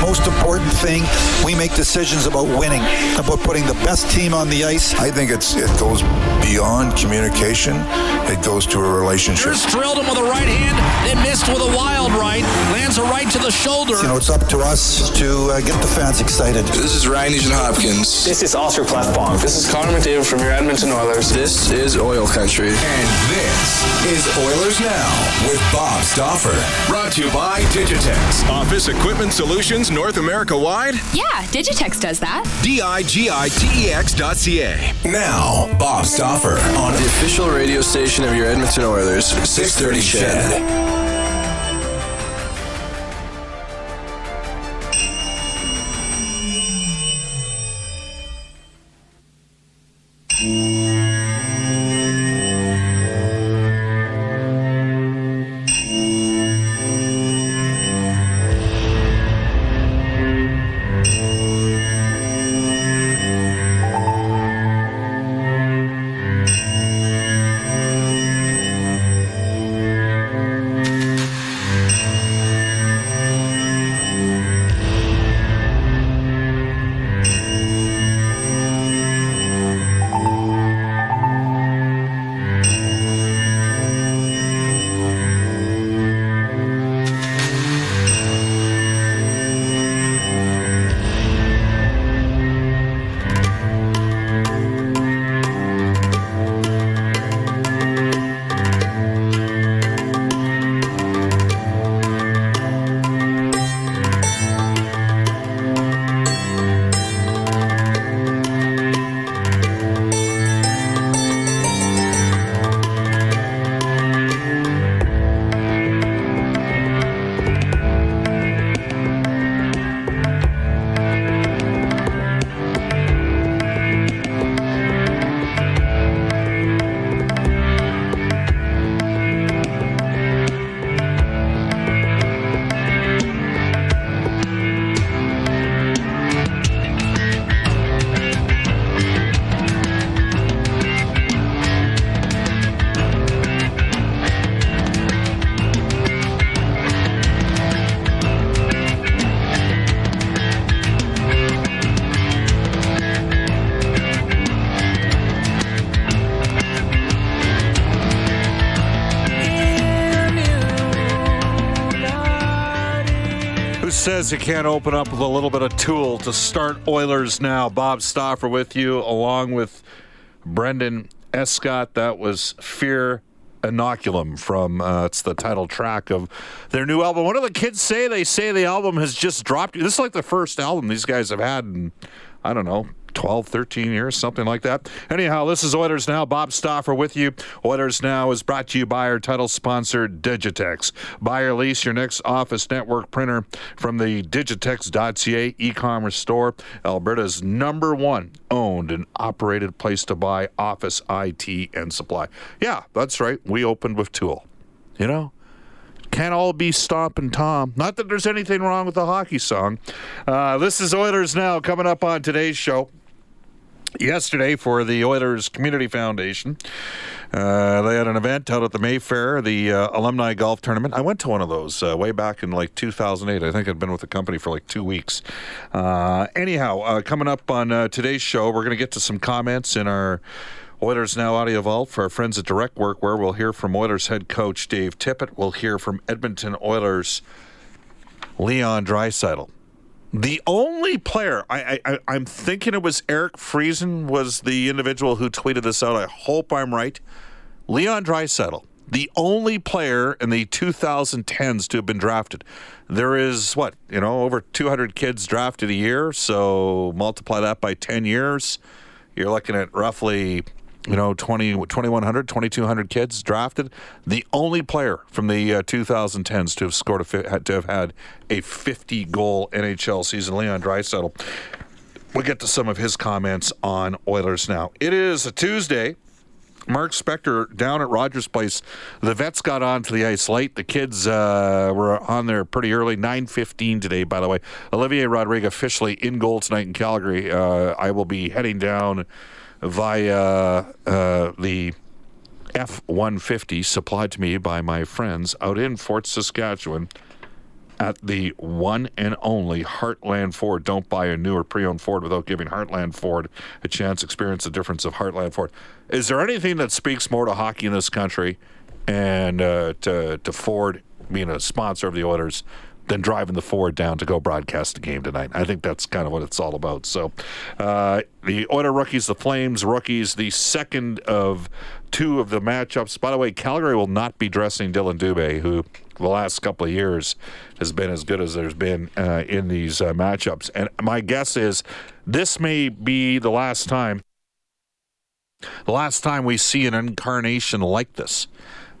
The most important thing, we make decisions about winning, about putting the best team on the ice. I think it's it goes beyond communication. It goes to a relationship. Here's drilled him with a right hand, then missed with a wild right. Lands a right to the shoulder. You know, it's up to us to uh, get the fans excited. This is Ryan Nugent Hopkins. This is Oscar Klefbom. This is Connor McDavid from your Edmonton Oilers. This is Oil Country. And this is Oilers Now with Bob Stauffer. Brought to you by Digitex. Office Equipment Solutions North America wide? Yeah, Digitex does that. D-I-G-I-T-E-X dot C-A. Now, Bob Stauffer on the official radio station of your Edmonton Oilers, 630 CHED. says you can't open up with a little bit of tool to start Oilers now. Bob Stauffer with you, along with Brendan Escott. That was Fear Inoculum from uh, it's the title track of their new album. What do the kids say? They say the album has just dropped. This is like the first album these guys have had in I don't know 12, 13 years, something like that. Anyhow, this is Oilers Now. Bob Stauffer with you. Oilers Now is brought to you by our title sponsor, Digitex. Buy or lease your next office network printer from the digitex.ca e-commerce store, Alberta's number one owned and operated place to buy office IT and supply. Yeah, that's right. We opened with Tool. You know, can't all be stomping Tom. Not that there's anything wrong with the hockey song. Uh, this is Oilers Now coming up on today's show. Yesterday for the Oilers Community Foundation. Uh, they had an event out at the Mayfair, the uh, alumni golf tournament. I went to one of those uh, way back in like 2008. I think I'd been with the company for like two weeks. Uh, anyhow, uh, coming up on uh, today's show, we're going to get to some comments in our Oilers Now audio vault for our friends at Direct Work, where We'll hear from Oilers head coach Dave Tippett. We'll hear from Edmonton Oilers Leon Draisaitl. The only player I, I I'm thinking it was Eric Friesen was the individual who tweeted this out. I hope I'm right. Leon Draisaitl, the only player in the 2010s to have been drafted. There is what you know over 200 kids drafted a year, so multiply that by 10 years, you're looking at roughly you know 20 2100 2200 kids drafted the only player from the uh, 2010s to have scored a to have had a 50 goal NHL season Leon Draisaitl we'll get to some of his comments on Oilers now it is a Tuesday Mark Spector down at Rogers Place. The vets got onto the ice late. The kids uh, were on there pretty early. 9:15 today, by the way. Olivier Rodrigue officially in goal tonight in Calgary. Uh, I will be heading down via uh, the F 150 supplied to me by my friends out in Fort Saskatchewan at the one and only Heartland Ford. Don't buy a new or pre owned Ford without giving Heartland Ford a chance. Experience the difference of Heartland Ford. Is there anything that speaks more to hockey in this country and uh, to, to Ford being a sponsor of the Oilers? Than driving the Ford down to go broadcast the game tonight. I think that's kind of what it's all about. So, uh, the Oiler rookies, the Flames rookies, the second of two of the matchups. By the way, Calgary will not be dressing Dillon Dubé, who the last couple of years has been as good as there's been uh, in these uh, matchups. And my guess is this may be the last time. The last time we see an incarnation like this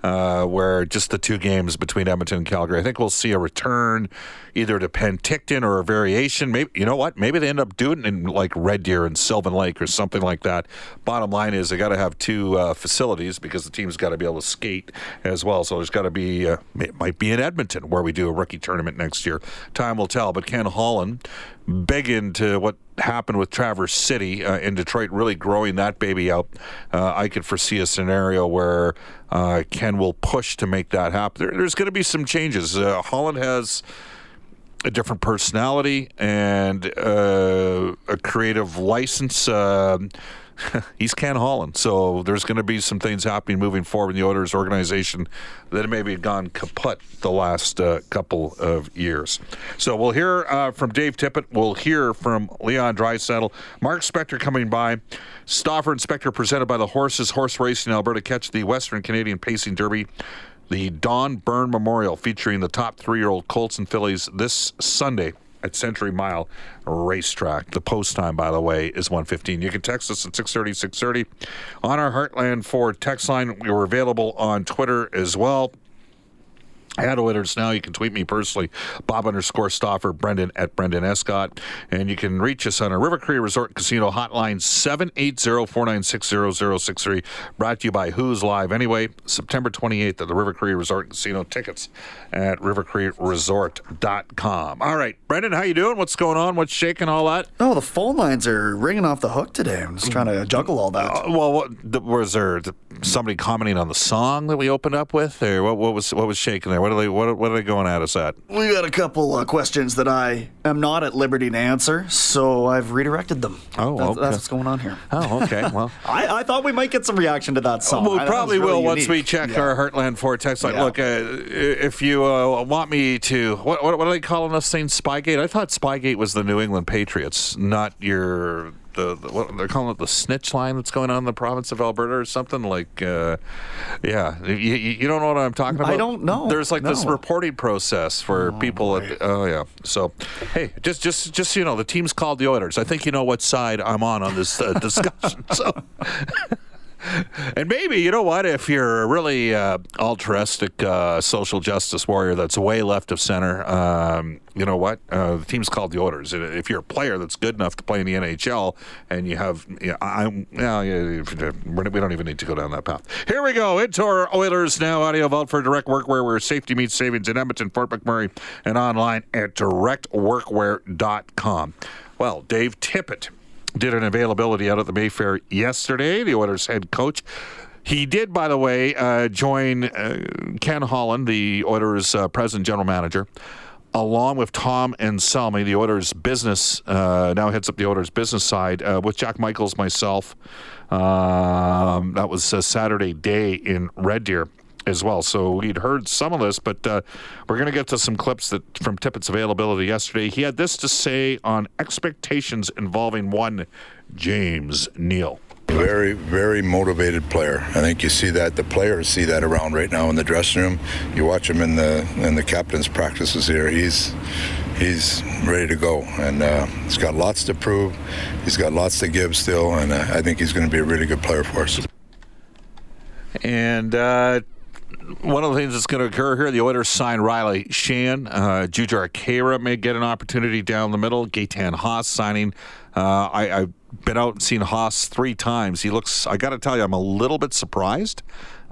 uh, where just the two games between Edmonton and Calgary. I think we'll see a return either to Penticton or a variation. Maybe you know what? Maybe they end up doing it in like Red Deer and Sylvan Lake or something like that. Bottom line is they got to have two uh, facilities because the team's got to be able to skate as well. So there's got to be uh, it might be in Edmonton where we do a rookie tournament next year. Time will tell. But Ken Holland big into what happened with Traverse City uh, in Detroit, really growing that baby out. Uh, I could foresee a scenario where uh, Ken will push to make that happen. There, there's going to be some changes. Uh, Holland has a different personality and uh, a creative license. He's Ken Holland. So there's going to be some things happening moving forward in the Oilers organization that maybe have gone kaput the last uh, couple of years. So we'll hear uh, from Dave Tippett. We'll hear from Leon Draisaitl. Mark Spector coming by. Stauffer and Spector presented by the Horses Horse Racing Alberta. Catch the Western Canadian Pacing Derby the Don Byrne Memorial featuring the top three year old Colts and fillies this Sunday at Century Mile Racetrack. The post time, by the way, is 115. You can text us at 630, 630 on our Heartland Ford text line. We are available on Twitter as well. At Oilers Now, you can tweet me personally, Bob underscore Stauffer, Brendan at Brendan Escott. And you can reach us on our River Cree Resort Casino hotline, 780-496-0063. Brought to you by Who's Live Anyway, September 28th at the River Cree Resort Casino. Tickets at rivercreeresort.com. All right, Brendan, how you doing? What's going on? What's shaking all that? Oh, the phone lines are ringing off the hook today. I'm just trying to juggle all that. Uh, well, what, was there somebody commenting on the song that we opened up with? Or what, what was what was shaking there? What are they what are, what are they going at us at? We got a couple uh, questions that I am not at liberty to answer, so I've redirected them. Oh, that's, okay. that's what's going on here. Oh, okay. Well, I, I, thought we might get some reaction to that song. Well, we probably really will unique. once we check yeah. our Heartland Ford text line. Yeah. Look, uh, if you uh, want me to, what, what, what are they calling us? Saying Spygate? I thought Spygate was the New England Patriots, not your the, the, what they're calling it the snitch line that's going on in the province of Alberta or something like uh, yeah you, you don't know what I'm talking about? I don't know. there's like this reporting process for Oh, people at, oh yeah. So hey just just just so you know the team's called the Oilers. I think you know what side I'm on on this uh, discussion so and maybe you know what if you're a really uh, altruistic uh, social justice warrior that's way left of center um, you know what uh, the team's called the And if you're a player that's good enough to play in the NHL and you have know, I'm yeah, yeah, we don't even need to go down that path. Here we go into our Oilers now audio vault for direct workwear where safety meets savings in Edmonton Fort McMurray and online at directworkwear.com well Dave Tippett did an availability out at the Mayfair yesterday. The Oilers head coach. He did, by the way, uh, join uh, Ken Holland, the Oilers' uh, president general manager, along with Tom Anselmi, the Oilers' business, uh, now heads up the Oilers' business side, uh, with Jack Michaels, myself. Um, that was Saturday day in Red Deer as well. So we'd heard some of this, but uh, we're going to get to some clips that from Tippett's availability yesterday. He had this to say on expectations involving one James Neal. Very, very motivated player. I think you see that. The players see that around right now in the dressing room. You watch him in the in the captain's practices here. He's he's ready to go, and uh, he's got lots to prove. He's got lots to give still, and uh, I think he's going to be a really good player for us. And uh, one of the things that's going to occur here, the Oilers sign Riley Sheahan. Uh, Jujhar Khaira may get an opportunity down the middle. Gaetan Haas signing. Uh, I, have been out and seen Haas three times. He looks, I got to tell you, I'm a little bit surprised.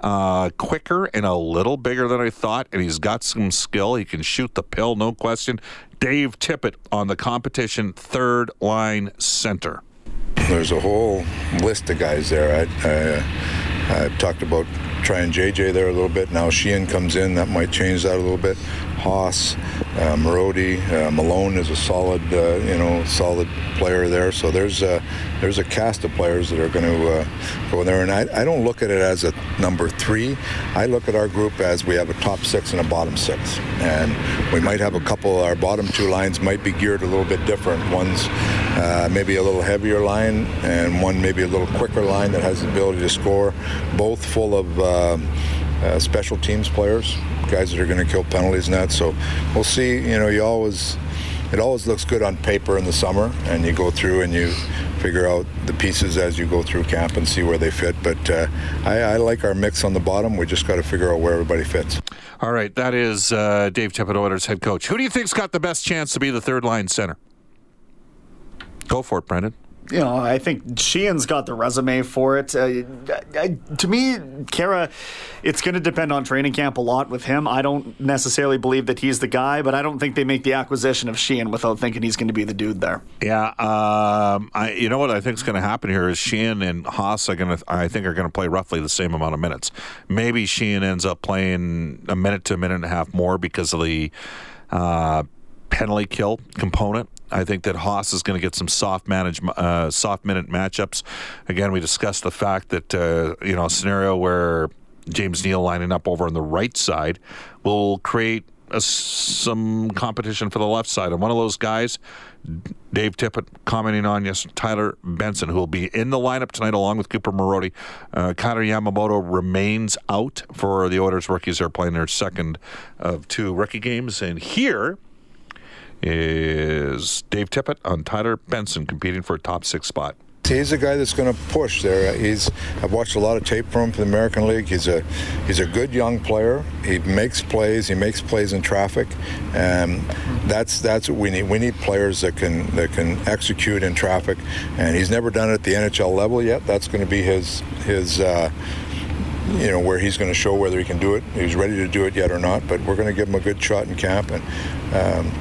Uh, quicker and a little bigger than I thought, and he's got some skill. He can shoot the pill, no question. Dave Tippett on the competition third line center. There's a whole list of guys there. I, I, I've talked about trying JJ there a little bit. Now Sheahan comes in, that might change that a little bit. Haas, uh, uh, Malone is a solid, uh, you know, solid player there. So there's a, there's a cast of players that are going to uh, go there. And I, I don't look at it as a number three. I look at our group as we have a top six and a bottom six. And we might have a couple, our bottom two lines might be geared a little bit different. One's uh, maybe a little heavier line and one maybe a little quicker line that has the ability to score, both full of uh, uh, special teams players, guys that are going to kill penalties and that. So we'll see. You know, you always it always looks good on paper in the summer, and you go through and you figure out the pieces as you go through camp and see where they fit. But uh, I, I, like our mix on the bottom. We just got to figure out where everybody fits. All right, that is uh, Dave Tippett, Oilers head coach. Who do you think's got the best chance to be the third line center? Go for it, Brendan you know, I think Sheahan's got the resume for it. Uh, I, to me, Khaira, it's going to depend on training camp a lot with him. I don't necessarily believe that he's the guy, but I don't think they make the acquisition of Sheahan without thinking he's going to be the dude there. Yeah, um, I, you know what I think is going to happen here is Sheahan and Haas are going to, I think, are going to play roughly the same amount of minutes. Maybe Sheahan ends up playing a minute to a minute and a half more because of the. Uh, penalty kill component. I think that Haas is going to get some soft manage, uh, soft minute matchups. Again, we discussed the fact that uh, you know a scenario where James Neal lining up over on the right side will create a, some competition for the left side. And one of those guys, Dave Tippett commenting on, yes, Tyler Benson, who will be in the lineup tonight along with Cooper Marody. Uh, Kailer Yamamoto remains out for the Oilers rookies. They're playing their second of two rookie games. And here, is Dave Tippett on Tyler Benson competing for a top six spot. He's a guy that's going to push there. He's I've watched a lot of tape from him for the American League. He's a he's a good young player. He makes plays. He makes plays in traffic, and that's that's what we need. We need players that can that can execute in traffic. And he's never done it at the NHL level yet. That's going to be his his. Uh, you know where he's going to show whether he can do it. He's ready to do it yet or not, but we're going to give him a good shot in camp, and um,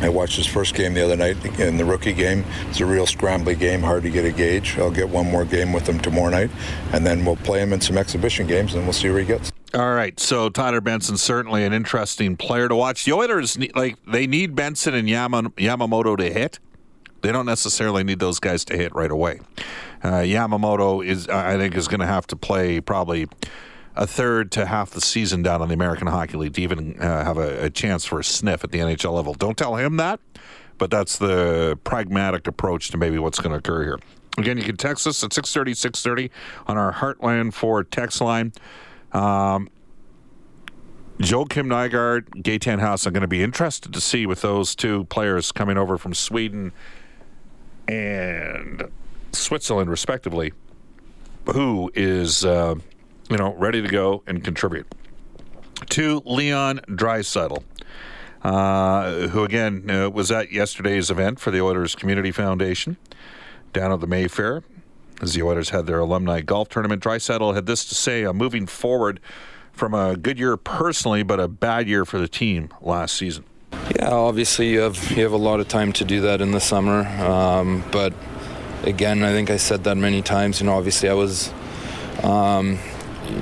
I watched his first game the other night in the rookie game. It's a real scrambly game, hard to get a gauge. I'll get one more game with him tomorrow night, and then we'll play him in some exhibition games, and we'll see where he gets. All right, so Tyler Benson certainly an interesting player to watch. The Oilers like they need Benson and Yamamoto to hit. They don't necessarily need those guys to hit right away. Uh, Yamamoto is, I think, is going to have to play probably a third to half the season down on the American Hockey League to even uh, have a, a chance for a sniff at the NHL level. Don't tell him that, but that's the pragmatic approach to maybe what's going to occur here. Again, you can text us at 630, 630 on our Heartland Ford text line. Um, Joakim Nygard, Gaetan Haas, I'm going to be interested to see with those two players coming over from Sweden and Switzerland, respectively, who is uh, you know, ready to go and contribute. To Leon Draisaitl, uh, who again uh, was at yesterday's event for the Oilers Community Foundation down at the Mayfair, as the Oilers had their alumni golf tournament. Draisaitl had this to say: "I'm moving forward from a good year personally, but a bad year for the team last season." Yeah, obviously you have you have a lot of time to do that in the summer, um, but again, I think I said that many times. You know, obviously I was, um,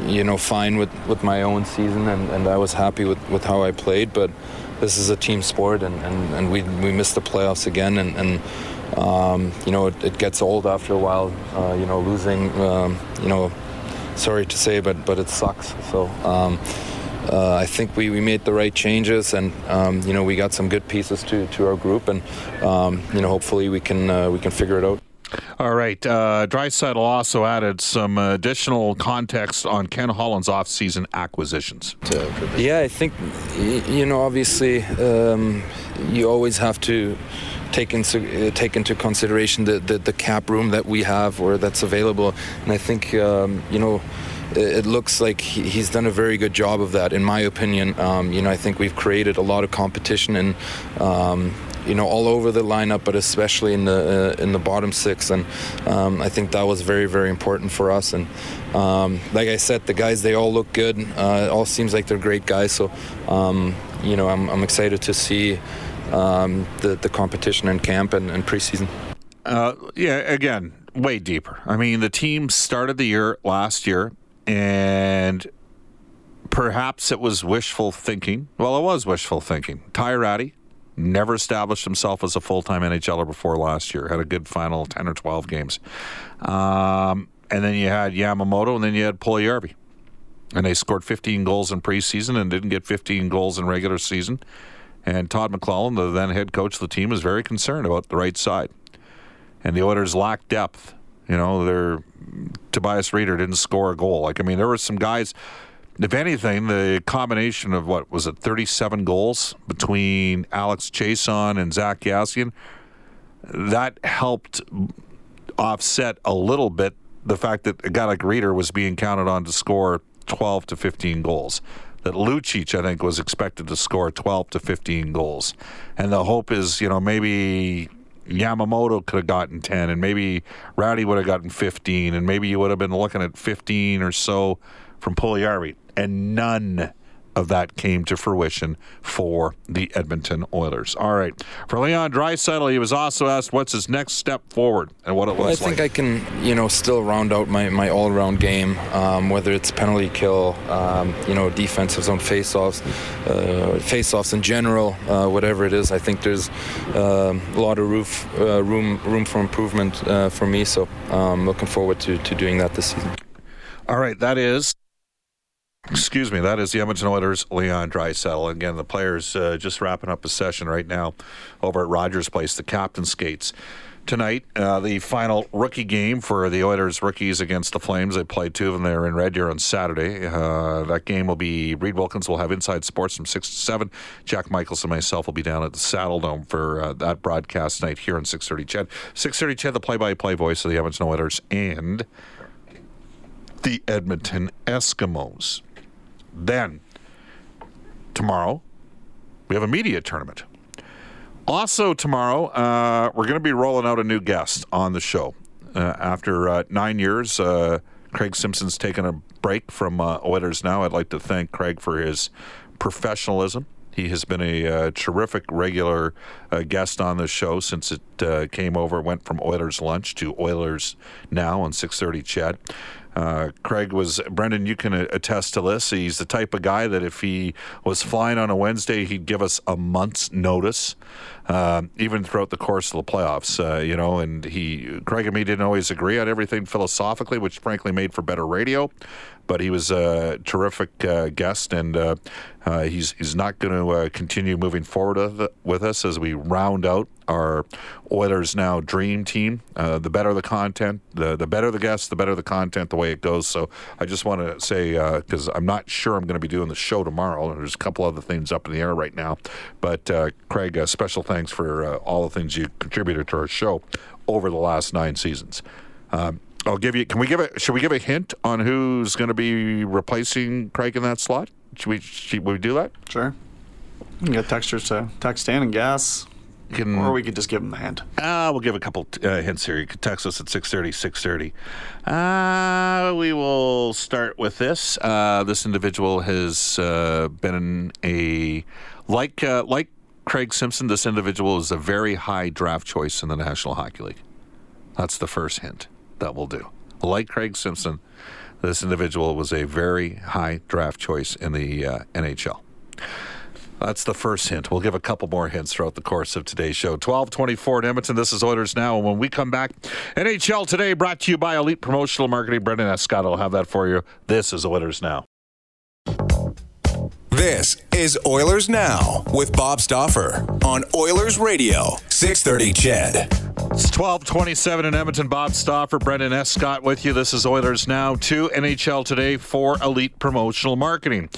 you know, fine with, with my own season, and, and I was happy with, with how I played. But this is a team sport, and, and, and we we missed the playoffs again, and. and um, you know, it, it, gets old after a while. Uh, you know, losing. Um, you know, sorry to say, but but it sucks. So. Um, uh, I think we, we made the right changes, and um, you know we got some good pieces to, to our group, and um, you know hopefully we can uh, we can figure it out. All right. Uh, Draisaitl also added some additional context on Ken Holland's off-season acquisitions. Yeah, I think you know obviously um, you always have to take into take into consideration the, the, the cap room that we have or that's available, and I think um, you know it looks like he's done a very good job of that, in my opinion. Um, you know, I think we've created a lot of competition and. Um, you know, all over the lineup, but especially in the uh, in the bottom six, and um, I think that was very, very important for us. And um, like I said, the guys they all look good. Uh, it all seems like they're great guys. So, um, you know, I'm, I'm excited to see um, the the competition in camp and, and preseason. Uh, yeah, again, way deeper. I mean, the team started the year last year and perhaps it was wishful thinking. Well, it was wishful thinking. Ty Rattie never established himself as a full time NHLer before last year. Had a good final 10 or 12 games. Um, and then you had Yamamoto, and then you had Puljujarvi. And they scored 15 goals in preseason and didn't get 15 goals in regular season. And Todd McLellan, the then head coach of the team, is very concerned about the right side. And the Oilers lack depth. You know, they're Tobias Rieder didn't score a goal. Like I mean, there were some guys. If anything, the combination of what was it, 37 goals between Alex Chiasson and Zach Kassian, that helped offset a little bit the fact that a guy like Rieder was being counted on to score 12 to 15 goals. That Lucic, I think, was expected to score 12 to 15 goals. And the hope is, you know, maybe Yamamoto could have gotten 10, and maybe Rattie would have gotten 15, and maybe you would have been looking at 15 or so from Puljujarvi. And none of that came to fruition for the Edmonton Oilers. All right. For Leon Draisaitl, he was also asked what's his next step forward and what it looks well, I think like. I can, you know, still round out my, my all-around game, um, whether it's penalty kill, um, you know, defensive zone face-offs, uh, face-offs in general, uh, whatever it is. I think there's uh, a lot of roof, uh, room room for improvement uh, for me. So I'm um, looking forward to, to doing that this season. All right, that is Excuse me, that is the Edmonton Oilers' Leon Draisaitl. Again, the players uh, just wrapping up a session right now over at Rogers Place, the captain skates. Tonight, uh, the final rookie game for the Oilers rookies against the Flames. They played two of them there in Red Deer on Saturday. Uh, that game will be Reid Wilkins will have Inside Sports from 6 to 7. Jack Michaels and myself will be down at the Saddledome for uh, that broadcast night here on 630 CHED. 630 CHED, the play-by-play voice of the Edmonton Oilers and the Edmonton Eskimos. Then, tomorrow, we have a media tournament. Also, tomorrow, uh, we're going to be rolling out a new guest on the show. Uh, after uh, nine years, uh, Craig Simpson's taken a break from uh, Oilers now. I'd like to thank Craig for his professionalism. He has been a uh, terrific regular uh, guest on the show since it uh, came over. Went from Oilers lunch to Oilers now on 6:30. CHED. Uh, Craig was Brendan. You can attest to this. He's the type of guy that if he was flying on a Wednesday, he'd give us a month's notice, uh, even throughout the course of the playoffs. Uh, you know, and he Craig and me didn't always agree on everything philosophically, which frankly made for better radio. But he was a terrific uh, guest, and uh, uh, he's he's not going to continue moving forward with us as we round out our Oilers Now Dream Team. Uh, the better the content, the the better the guests, the better the content, the way it goes. So I just want to say because uh, I'm not sure I'm going to be doing the show tomorrow. There's a couple other things up in the air right now. But uh, Craig, uh, special thanks for uh, all the things you contributed to our show over the last nine seasons. Um, I'll give you. Can we give it? Should we give a hint on who's going to be replacing Craig in that slot? Should we? Should we do that? Sure. You can get textures to text in and guess. Can, or we could just give them the hint. Uh, we'll give a couple uh, hints here. You can text us at 630, 630. Uh, we will start with this. Uh, this individual has uh, been a, like, uh, like Craig Simpson, this individual is a very high draft choice in the National Hockey League. That's the first hint that will do. Like Craig Simpson, this individual was a very high draft choice in the uh, NHL. That's the first hint. We'll give a couple more hints throughout the course of today's show. 1224 in Edmonton. This is Oilers Now. And when we come back, NHL Today brought to you by Elite Promotional Marketing. Brendan Escott will have that for you. This is Oilers Now. This is Oilers Now with Bob Stauffer on Oilers Radio, 630 CHED. It's 1227 in Edmonton. Bob Stauffer, Brendan Escott with you. This is Oilers Now to NHL Today for Elite Promotional Marketing.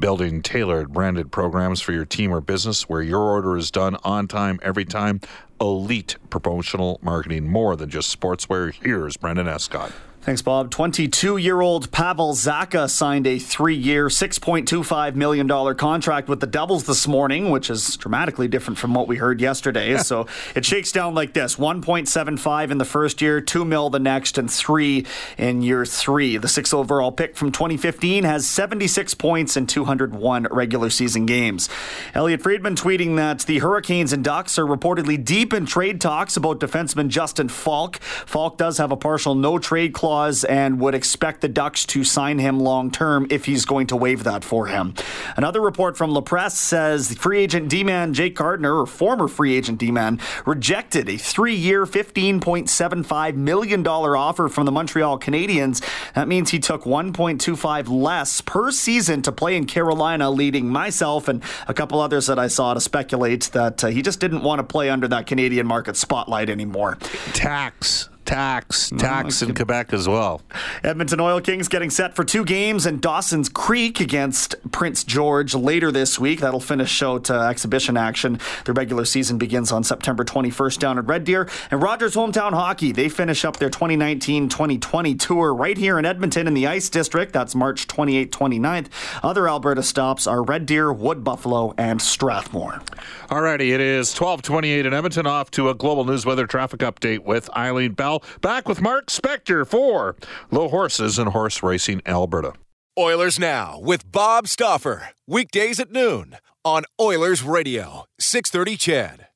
Building tailored branded programs for your team or business where your order is done on time, every time. Elite Promotional Marketing, more than just sportswear. Here's Brendan Escott. Thanks, Bob. 22 year old Pavel Zacha signed a three year, $6.25 million contract with the Devils this morning, which is dramatically different from what we heard yesterday. so it shakes down like this 1.75 in the first year, 2 mil the next, and 3 in year three. The sixth overall pick from 2015 has 76 points in 201 regular season games. Elliotte Friedman tweeting that the Hurricanes and Ducks are reportedly deep in trade talks about defenseman Justin Faulk. Faulk does have a partial no trade clause clause and would expect the Ducks to sign him long term if he's going to waive that for him. Another report from La Presse says free agent D-man Jake Gardiner, or former free agent D-man, rejected a three-year, $15.75 million offer from the Montreal Canadiens. That means he took 1.25 less per season to play in Carolina, leading myself and a couple others that I saw to speculate that uh, he just didn't want to play under that Canadian market spotlight anymore. Tax tax, tax in Quebec as well. Edmonton Oil Kings getting set for two games in Dawson's Creek against Prince George later this week. That'll finish out uh, exhibition action. The regular season begins on September 21st down at Red Deer. And Rogers Hometown Hockey, they finish up their 2019-2020 tour right here in Edmonton in the Ice District. That's March 28th, 29th. Other Alberta stops are Red Deer, Wood Buffalo, and Strathmore. Alrighty, it is 1228 in Edmonton. Off to a global news weather traffic update with Eileen Bell. Back with Mark Spector for Low Horses and Horse Racing Alberta. Oilers Now with Bob Stauffer. Weekdays at noon on Oilers Radio, 630 CHED.